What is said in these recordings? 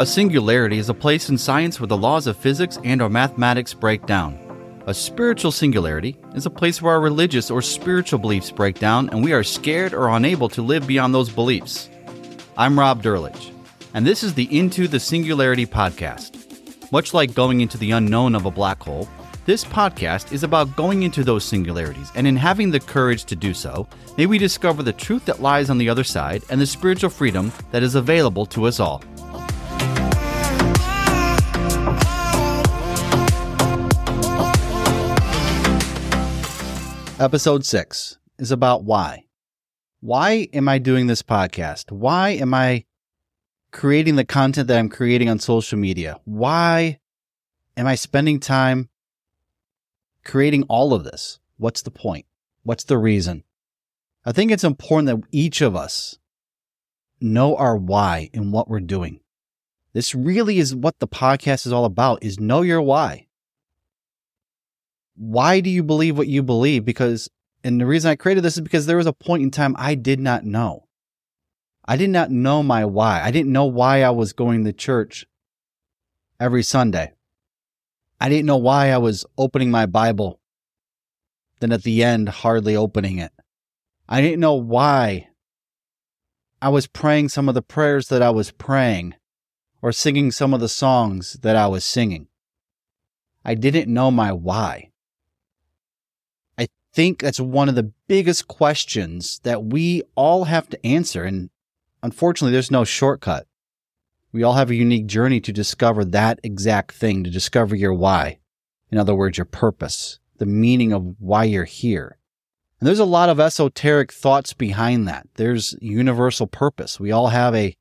A singularity is a place in science where the laws of physics and or mathematics break down. A spiritual singularity is a place where our religious or spiritual beliefs break down and we are scared or unable to live beyond those beliefs. I'm Rob Drlich, and this is the Into the Singularity podcast. Much like going into the unknown of a black hole, this podcast is about going into those singularities, and in having the courage to do so, may we discover the truth that lies on the other side and the spiritual freedom that is available to us all. Episode 6 is about why. Why am I doing this podcast? Why am I creating the content that I'm creating on social media? Why am I spending time creating all of this? What's the point? What's the reason? I think it's important that each of us know our why and what we're doing. This really is what the podcast is all about is know your why. Why do you believe what you believe? Because and the reason I created this is because there was a point in time I did not know. I did not know my why. I didn't know why I was going to church every Sunday. I didn't know why I was opening my Bible, then at the end, hardly opening it. I didn't know why I was praying some of the prayers that I was praying or singing some of the songs that I was singing. I didn't know my why. Think that's one of the biggest questions that we all have to answer. And unfortunately, there's no shortcut. We all have a unique journey to discover that exact thing, to discover your why. In other words, your purpose, the meaning of why you're here. And there's a lot of esoteric thoughts behind that. There's universal purpose. We all have a,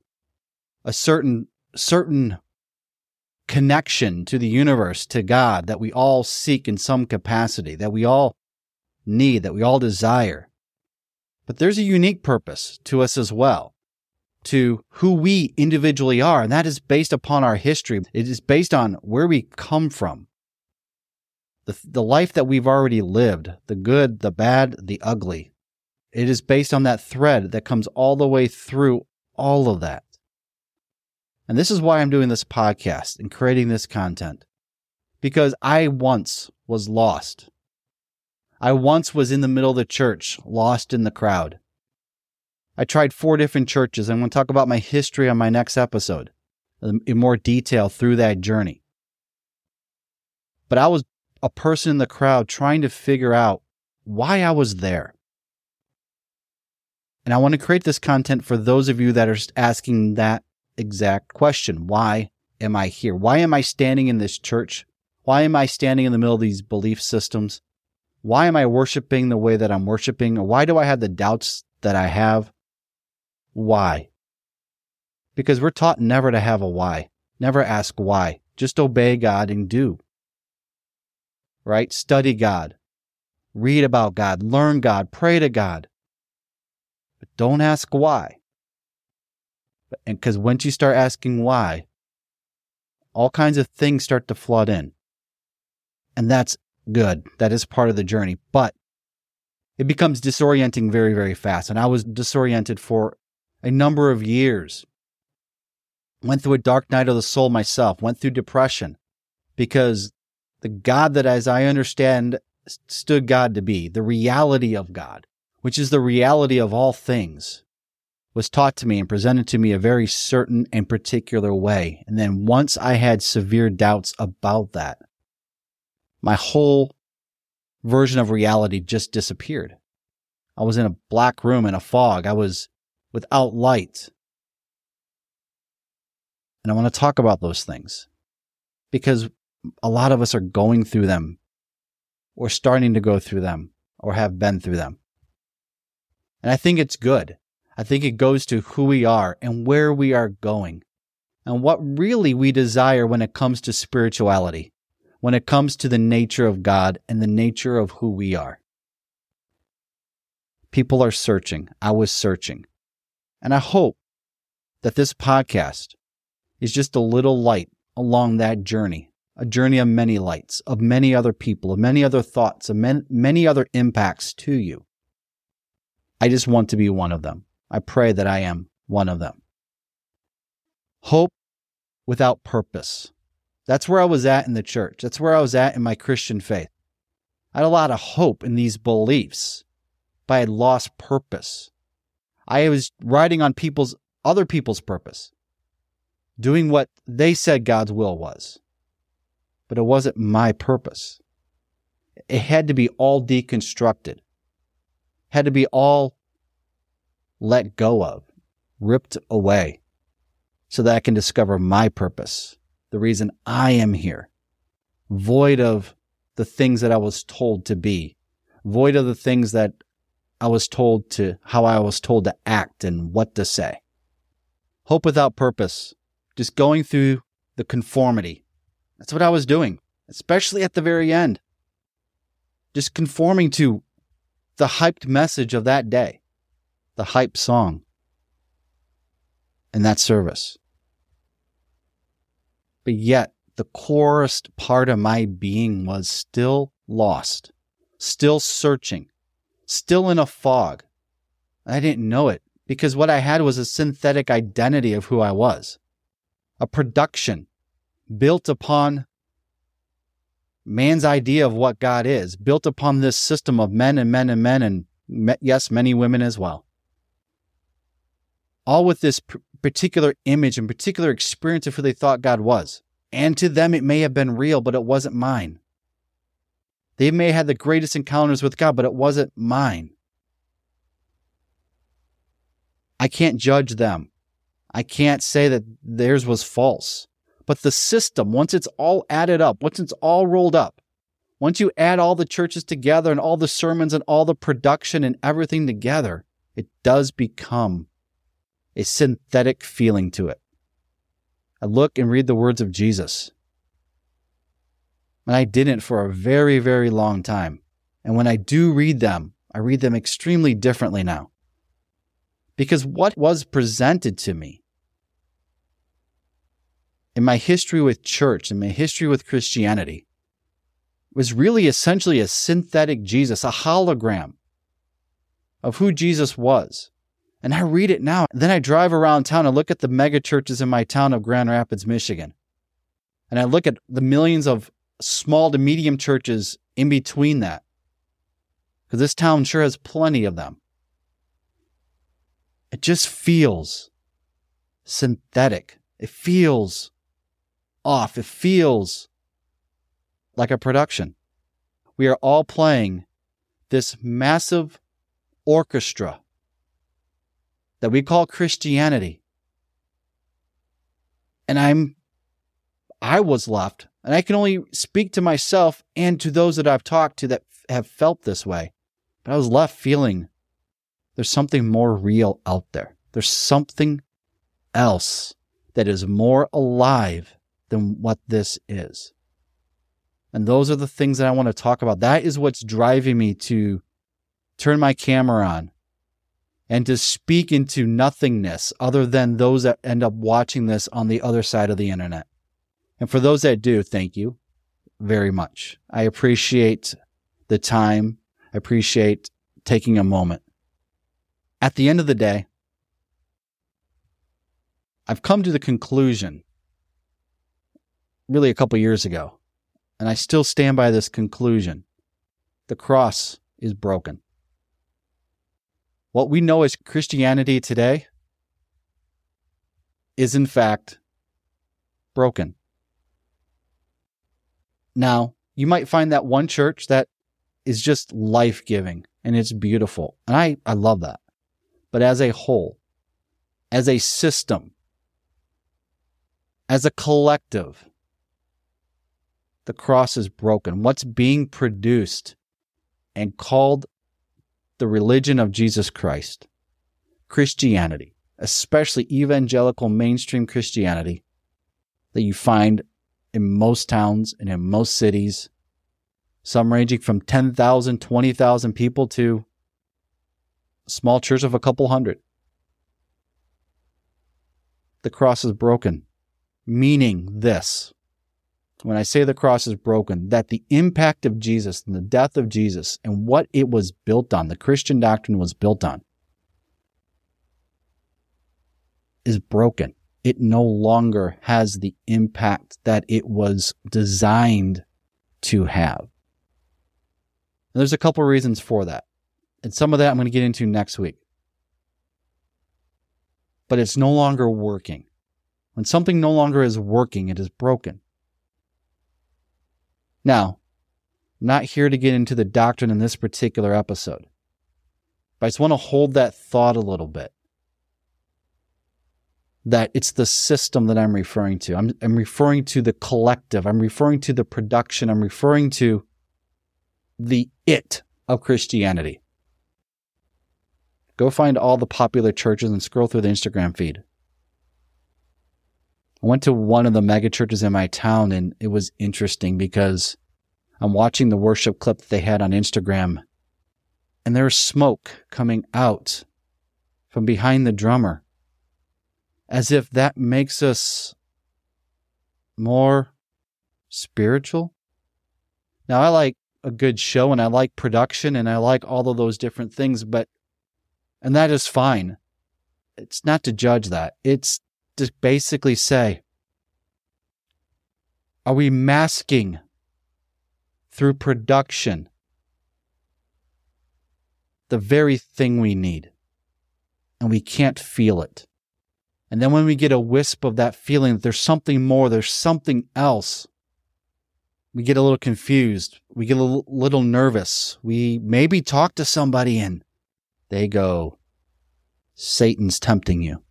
a certain, certain connection to the universe, to God that we all seek in some capacity, that we all need, that we all desire. But there's a unique purpose to us as well to who we individually are. And that is based upon our history. It is based on where we come from. The, the life that we've already lived, the good, the bad, the ugly. It is based on that thread that comes all the way through all of that. And this is why I'm doing this podcast and creating this content. Because I once was lost. I once was in the middle of the church, lost in the crowd. I tried four different churches. I'm going to talk about my history on my next episode um, in more detail through that journey. But I was a person in the crowd trying to figure out why I was there. And I want to create this content for those of you that are asking that exact question. Why am I here? Why am I standing in this church? Why am I standing in the middle of these belief systems? Why am I worshiping the way that I'm worshiping? why do I have the doubts that I have? why. Because we're taught never to have a why. Never ask why. Just obey God and do. Right? Study God. Read about God. Learn God. Pray to God. But don't ask why. And because once you start asking why, all kinds of things start to flood in. And that's good. That is part of the journey. But it becomes disorienting very, very fast. And I was disoriented for a number of years. Went through a dark night of the soul myself, went through depression because the God that, as I understand, stood God to be, the reality of God, which is the reality of all things, was taught to me and presented to me a very certain and particular way. And then once I had severe doubts about that, my whole version of reality just disappeared. I was in a black room in a fog. I was without light. And I want to talk about those things because a lot of us are going through them or starting to go through them or have been through them. And I think it's good. I think it goes to who we are and where we are going and what really we desire when it comes to spirituality, when it comes to the nature of God and the nature of who we are. People are searching. I was searching. And I hope that this podcast is just a little light along that journey, a journey of many lights, of many other people, of many other thoughts, of many other impacts to you. I just want to be one of them. I pray that I am one of them. Hope without purpose. That's where I was at in the church. That's where I was at in my Christian faith. I had a lot of hope in these beliefs, but I had lost purpose. I was riding on people's other people's purpose, doing what they said God's will was. But it wasn't my purpose. It had to be all deconstructed, had to be all let go of, ripped away, so that I can discover my purpose, the reason I am here, void of the things that I was told to be, void of the things that I was told to, how I was told to act and what to say. Hope without purpose, just going through the conformity. That's what I was doing, especially at the very end. Just conforming to the hyped message of that day, the hype song, and that service. But yet, the corest part of my being was still lost, still searching, still in a fog. I didn't know it because what I had was a synthetic identity of who I was, a production built upon man's idea of what God is, built upon this system of men and men and men, and yes, many women as well. All with this particular image and particular experience of who they thought God was. And to them, it may have been real, but it wasn't mine. They may have had the greatest encounters with God, but it wasn't mine. I can't judge them. I can't say that theirs was false. But the system, once it's all added up, once it's all rolled up, once you add all the churches together and all the sermons and all the production and everything together, it does become a synthetic feeling to it. I look and read the words of Jesus. And I didn't for a very, very long time. And when I do read them, I read them extremely differently now. Because what was presented to me in my history with church and my history with Christianity was really essentially a synthetic Jesus, a hologram of who Jesus was. And I read it now. Then I drive around town and look at the mega churches in my town of Grand Rapids, Michigan. And I look at the millions of small to medium churches in between that. Because this town sure has plenty of them. It just feels synthetic. It feels off. It feels like a production. We are all playing this massive orchestra that we call Christianity. And I'm, I was left, and I can only speak to myself and to those that I've talked to that have felt this way. But I was left feeling there's something more real out there. There's something else that is more alive than what this is. And those are the things that I want to talk about. That is what's driving me to turn my camera on and to speak into nothingness other than those that end up watching this on the other side of the internet. And for those that do, thank you very much. I appreciate the time. I appreciate taking a moment. At the end of the day, I've come to the conclusion really a couple years ago, and I still stand by this conclusion. The cross is broken. What we know as Christianity today is, in fact, broken. Now, you might find that one church that is just life giving and it's beautiful. And I, I love that. But as a whole, as a system, as a collective, the cross is broken. What's being produced and called the religion of Jesus Christ, Christianity, especially evangelical mainstream Christianity that you find in most towns and in most cities, some ranging from 10,000, 20,000 people to a small church of a couple hundred. The cross is broken, meaning this when I say the cross is broken, that the impact of Jesus and the death of Jesus and what it was built on, the Christian doctrine was built on, is broken. it no longer has the impact that it was designed to have. And there's a couple reasons for that. And some of that I'm going to get into next week. But it's no longer working. When something no longer is working, it is broken. Now, I'm not here to get into the doctrine in this particular episode, but I just want to hold that thought a little bit. That it's the system that I'm referring to. I'm, I'm referring to the collective. I'm referring to the production. I'm referring to the it of Christianity. Go find all the popular churches and scroll through the Instagram feed. I went to one of the mega churches in my town and it was interesting because I'm watching the worship clip that they had on Instagram and there's smoke coming out from behind the drummer as if that makes us more spiritual. Now, I like a good show and I like production and I like all of those different things, but, and that is fine. It's not to judge that. It's to basically say, are we masking through production the very thing we need? And we can't feel it. And then when we get a wisp of that feeling that there's something more, there's something else, we get a little confused. We get a little, little nervous. We maybe talk to somebody and they go, Satan's tempting you.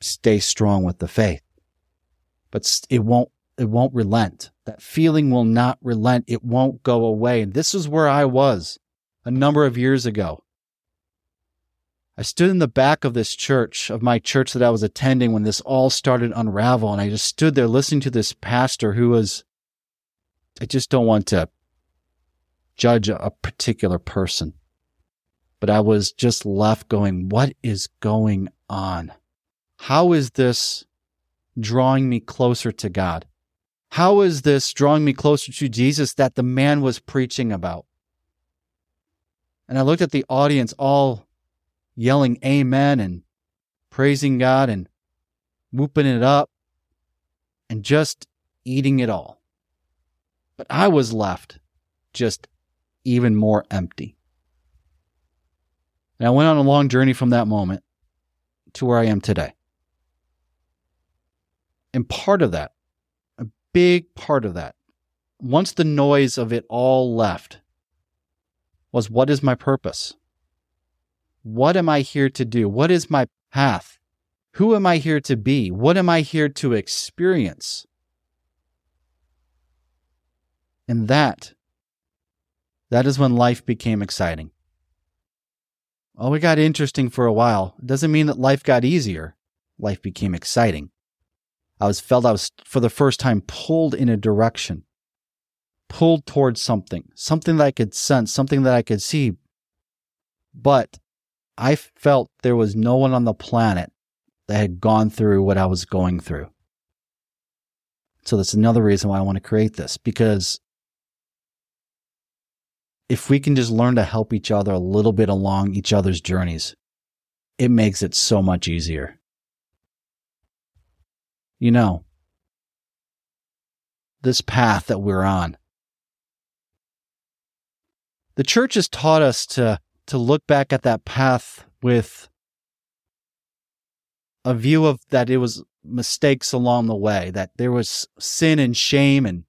Stay strong with the faith. But it won't, it won't relent. That feeling will not relent. It won't go away. And this is where I was a number of years ago. I stood in the back of this church, of my church that I was attending when this all started unravel. And I just stood there listening to this pastor who was I just don't want to judge a particular person. But I was just left going, what is going on? How is this drawing me closer to God? How is this drawing me closer to Jesus that the man was preaching about? And I looked at the audience all yelling amen and praising God and whooping it up and just eating it all. But I was left just even more empty. And I went on a long journey from that moment to where I am today. And part of that, a big part of that, once the noise of it all left, was what is my purpose? What am I here to do? What is my path? Who am I here to be? What am I here to experience? And that, that is when life became exciting. Well, we got interesting for a while. It doesn't mean that life got easier. Life became exciting. I was felt I was for the first time pulled in a direction, pulled towards something, something that I could sense, something that I could see. But I felt there was no one on the planet that had gone through what I was going through. So that's another reason why I want to create this because if we can just learn to help each other a little bit along each other's journeys, it makes it so much easier. You know, this path that we're on, the church has taught us to, to look back at that path with a view of that it was mistakes along the way, that there was sin and shame and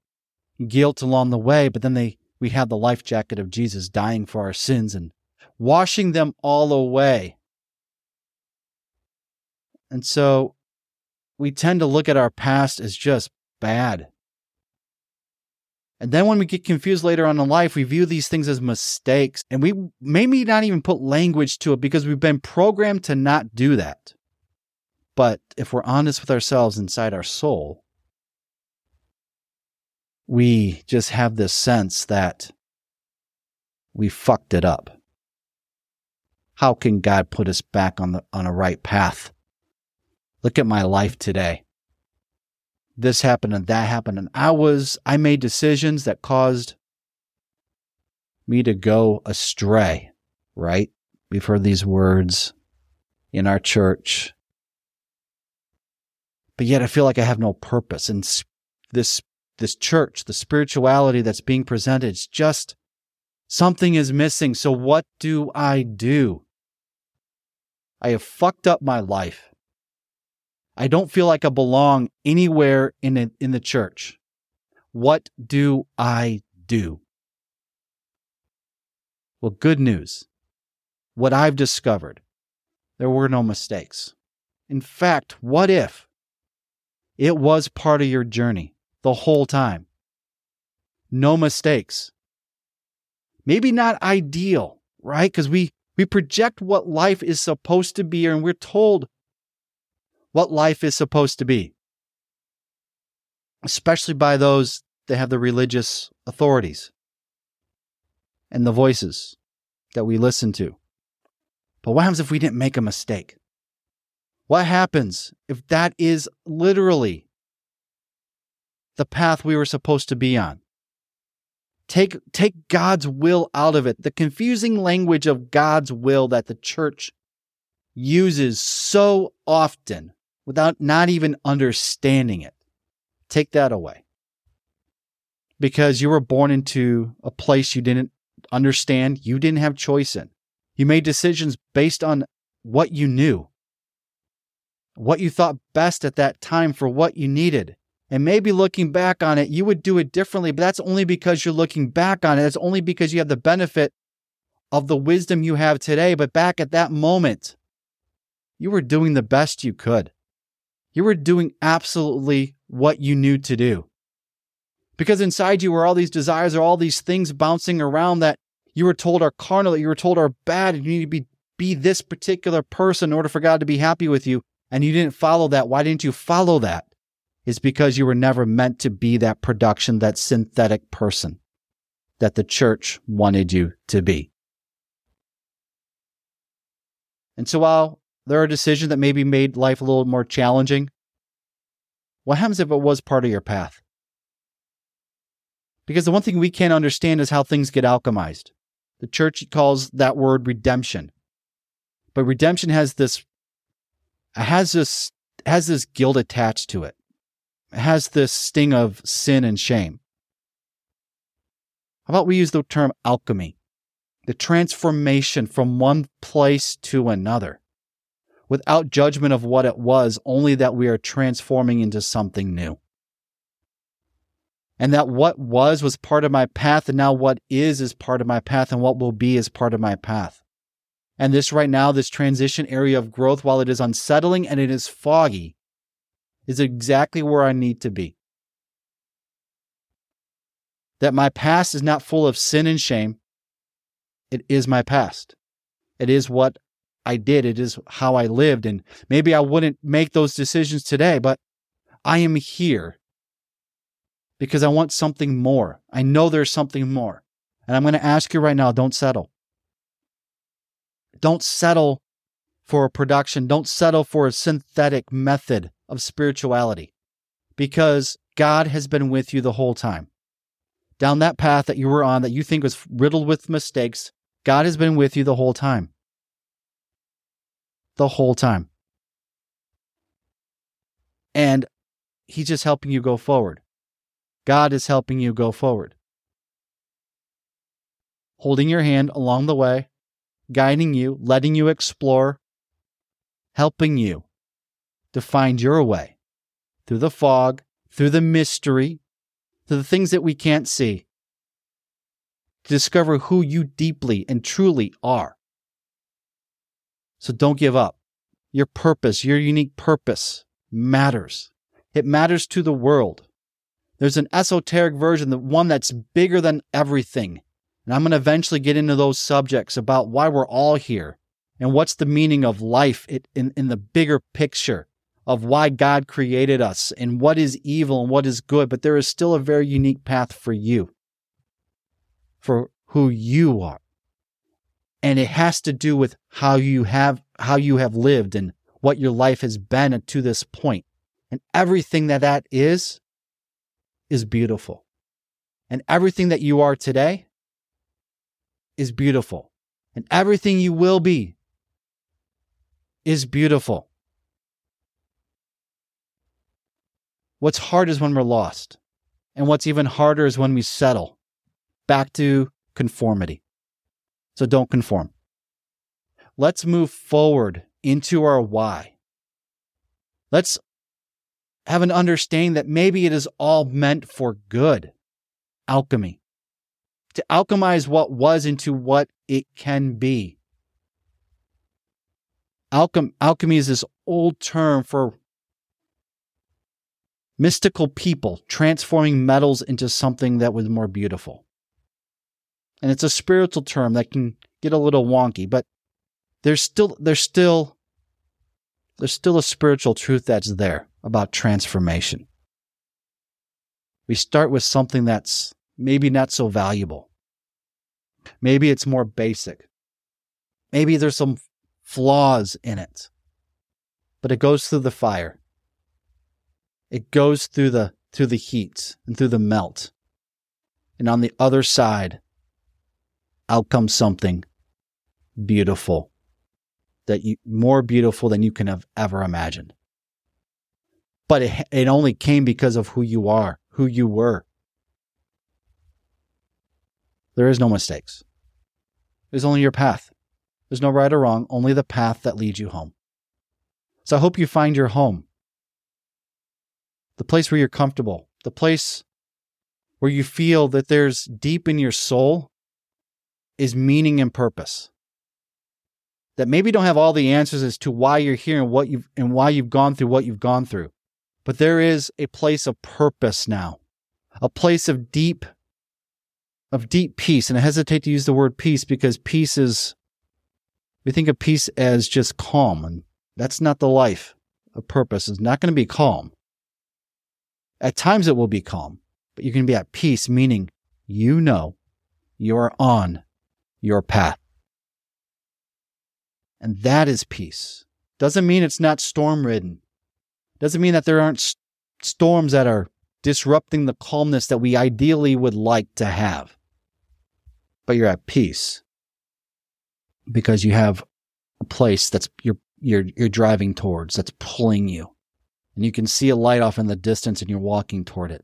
guilt along the way, but then they we have the life jacket of Jesus dying for our sins and washing them all away. And so we tend to look at our past as just bad. And then when we get confused later on in life, we view these things as mistakes and we maybe not even put language to it because we've been programmed to not do that. But if we're honest with ourselves inside our soul, we just have this sense that we fucked it up. How can God put us back on the on a right path? Look at my life today. This happened and that happened and I was I made decisions that caused me to go astray, right? We've heard these words in our church. but yet I feel like I have no purpose. And this, this church, the spirituality that's being presented, it's just something is missing. So what do I do? I have fucked up my life. I don't feel like I belong anywhere in, a, in the church. What do I do? Well, good news. What I've discovered, there were no mistakes. In fact, what if it was part of your journey the whole time? No mistakes. Maybe not ideal, right? Because we, we project what life is supposed to be, and we're told what life is supposed to be, especially by those that have the religious authorities and the voices that we listen to. But what happens if we didn't make a mistake? What happens if that is literally the path we were supposed to be on? Take, take God's will out of it. The confusing language of God's will that the church uses so often without not even understanding it. Take that away. Because you were born into a place you didn't understand, you didn't have choice in. You made decisions based on what you knew, what you thought best at that time for what you needed. And maybe looking back on it, you would do it differently, but that's only because you're looking back on it. It's only because you have the benefit of the wisdom you have today. But back at that moment, you were doing the best you could. You were doing absolutely what you knew to do. Because inside you were all these desires or all these things bouncing around that you were told are carnal, that you were told are bad, and you need to be, be this particular person in order for God to be happy with you. And you didn't follow that. Why didn't you follow that? It's because you were never meant to be that production, that synthetic person that the church wanted you to be. And so while there are decisions that maybe made life a little more challenging, what happens if it was part of your path? Because the one thing we can't understand is how things get alchemized. The church calls that word redemption. But redemption has this has this has this guilt attached to it. It has this sting of sin and shame. How about we use the term alchemy? The transformation from one place to another without judgment of what it was, only that we are transforming into something new. And that what was was part of my path, and now what is is part of my path, and what will be is part of my path. And this right now, this transition area of growth, while it is unsettling and it is foggy, is exactly where I need to be. That my past is not full of sin and shame. It is my past. It is what I did. It is how I lived. And maybe I wouldn't make those decisions today, but I am here because I want something more. I know there's something more. And I'm going to ask you right now don't settle. Don't settle for a production. Don't settle for a synthetic method of spirituality because God has been with you the whole time. Down that path that you were on that you think was riddled with mistakes, God has been with you the whole time the whole time. And He's just helping you go forward. God is helping you go forward. Holding your hand along the way, guiding you, letting you explore, helping you to find your way through the fog, through the mystery, through the things that we can't see, to discover who you deeply and truly are. So don't give up. Your purpose, your unique purpose matters. It matters to the world. There's an esoteric version, the one that's bigger than everything. And I'm going to eventually get into those subjects about why we're all here and what's the meaning of life in, in the bigger picture of why God created us and what is evil and what is good. But there is still a very unique path for you, for who you are and it has to do with how you have how you have lived and what your life has been to this point and everything that that is is beautiful and everything that you are today is beautiful and everything you will be is beautiful What's hard is when we're lost. And what's even harder is when we settle back to conformity. So don't conform. Let's move forward into our why. Let's have an understanding that maybe it is all meant for good. Alchemy. To alchemize what was into what it can be. Alchem- alchemy is this old term for mystical people transforming metals into something that was more beautiful. And it's a spiritual term that can get a little wonky, but there's still there's still there's still a spiritual truth that's there about transformation. We start with something that's maybe not so valuable. Maybe it's more basic. Maybe there's some flaws in it. But it goes through the fire. It goes through the through the heat and through the melt. And on the other side, out comes something beautiful that you more beautiful than you can have ever imagined. But it, it only came because of who you are, who you were. There is no mistakes. There's only your path. There's no right or wrong, only the path that leads you home. So I hope you find your home. The place where you're comfortable, the place where you feel that there's deep in your soul is meaning and purpose that maybe don't have all the answers as to why you're here and what you've and why you've gone through what you've gone through. But there is a place of purpose now, a place of deep of deep peace. And I hesitate to use the word peace because peace is we think of peace as just calm, and that's not the life. A purpose is not going to be calm. At times it will be calm, but you can be at peace, meaning you know you're on your path. And that is peace. Doesn't mean it's not storm ridden. Doesn't mean that there aren't st- storms that are disrupting the calmness that we ideally would like to have. But you're at peace because you have a place that's you're you're you're driving towards that's pulling you. And you can see a light off in the distance and you're walking toward it.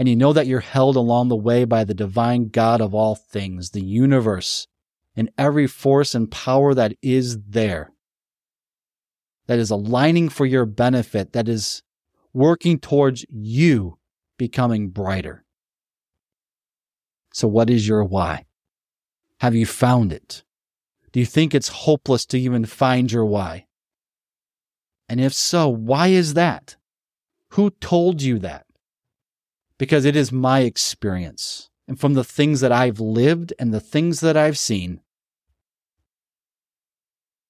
And you know that you're held along the way by the divine God of all things, the universe, and every force and power that is there, that is aligning for your benefit, that is working towards you becoming brighter. So, what is your why? Have you found it? Do you think it's hopeless to even find your why? And if so, why is that? Who told you that? Because it is my experience and from the things that I've lived and the things that I've seen.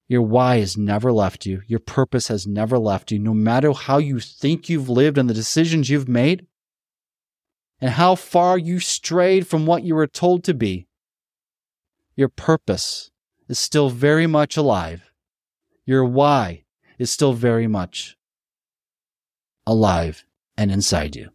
Your why has never left you. Your purpose has never left you, no matter how you think you've lived and the decisions you've made and how far you strayed from what you were told to be. Your purpose is still very much alive. Your why is still very much alive and inside you.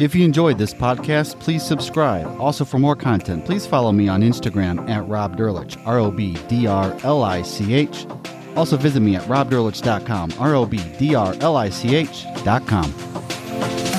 If you enjoyed this podcast, please subscribe. Also, for more content, please follow me on Instagram at Rob Drlich, R O B D R L I C H. Also, visit me at robdrlich.com, R O B D R L I C H.com.